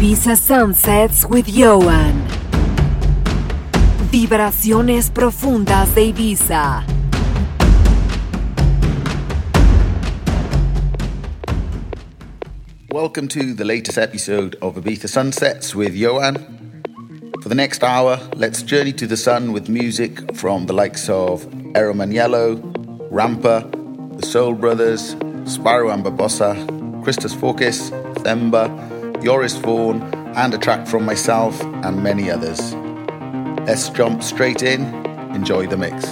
Ibiza Sunsets with Ioan. Vibraciones profundas de Ibiza. Welcome to the latest episode of Ibiza Sunsets with Ioan. For the next hour, let's journey to the sun with music from the likes of Ero Maniello, Rampa, the Soul Brothers, Spyro and Barbossa, Christos Fourkis, Themba, Joris Voorn, and a track from myself and many others. Let's jump straight in. Enjoy the mix.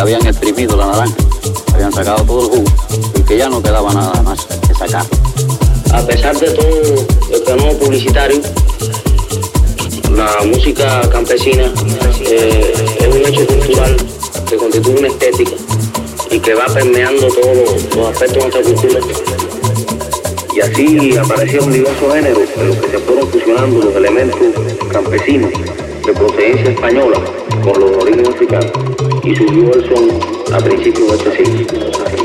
Habían exprimido la naranja, habían sacado todo el jugo y que ya no quedaba nada más que sacar. A pesar de todo el fenómeno publicitario, la música campesina eh, es un hecho cultural que constituye una estética y que va permeando todos los aspectos de nuestra cultura. Y así aparecieron diversos géneros en los que se fueron fusionando los elementos campesinos de procedencia española con los orígenes africanos y surgió el son a principios de este siglo.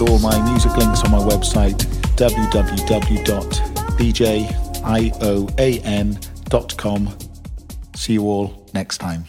With all my music links on my website www.djioan.com. See you all next time.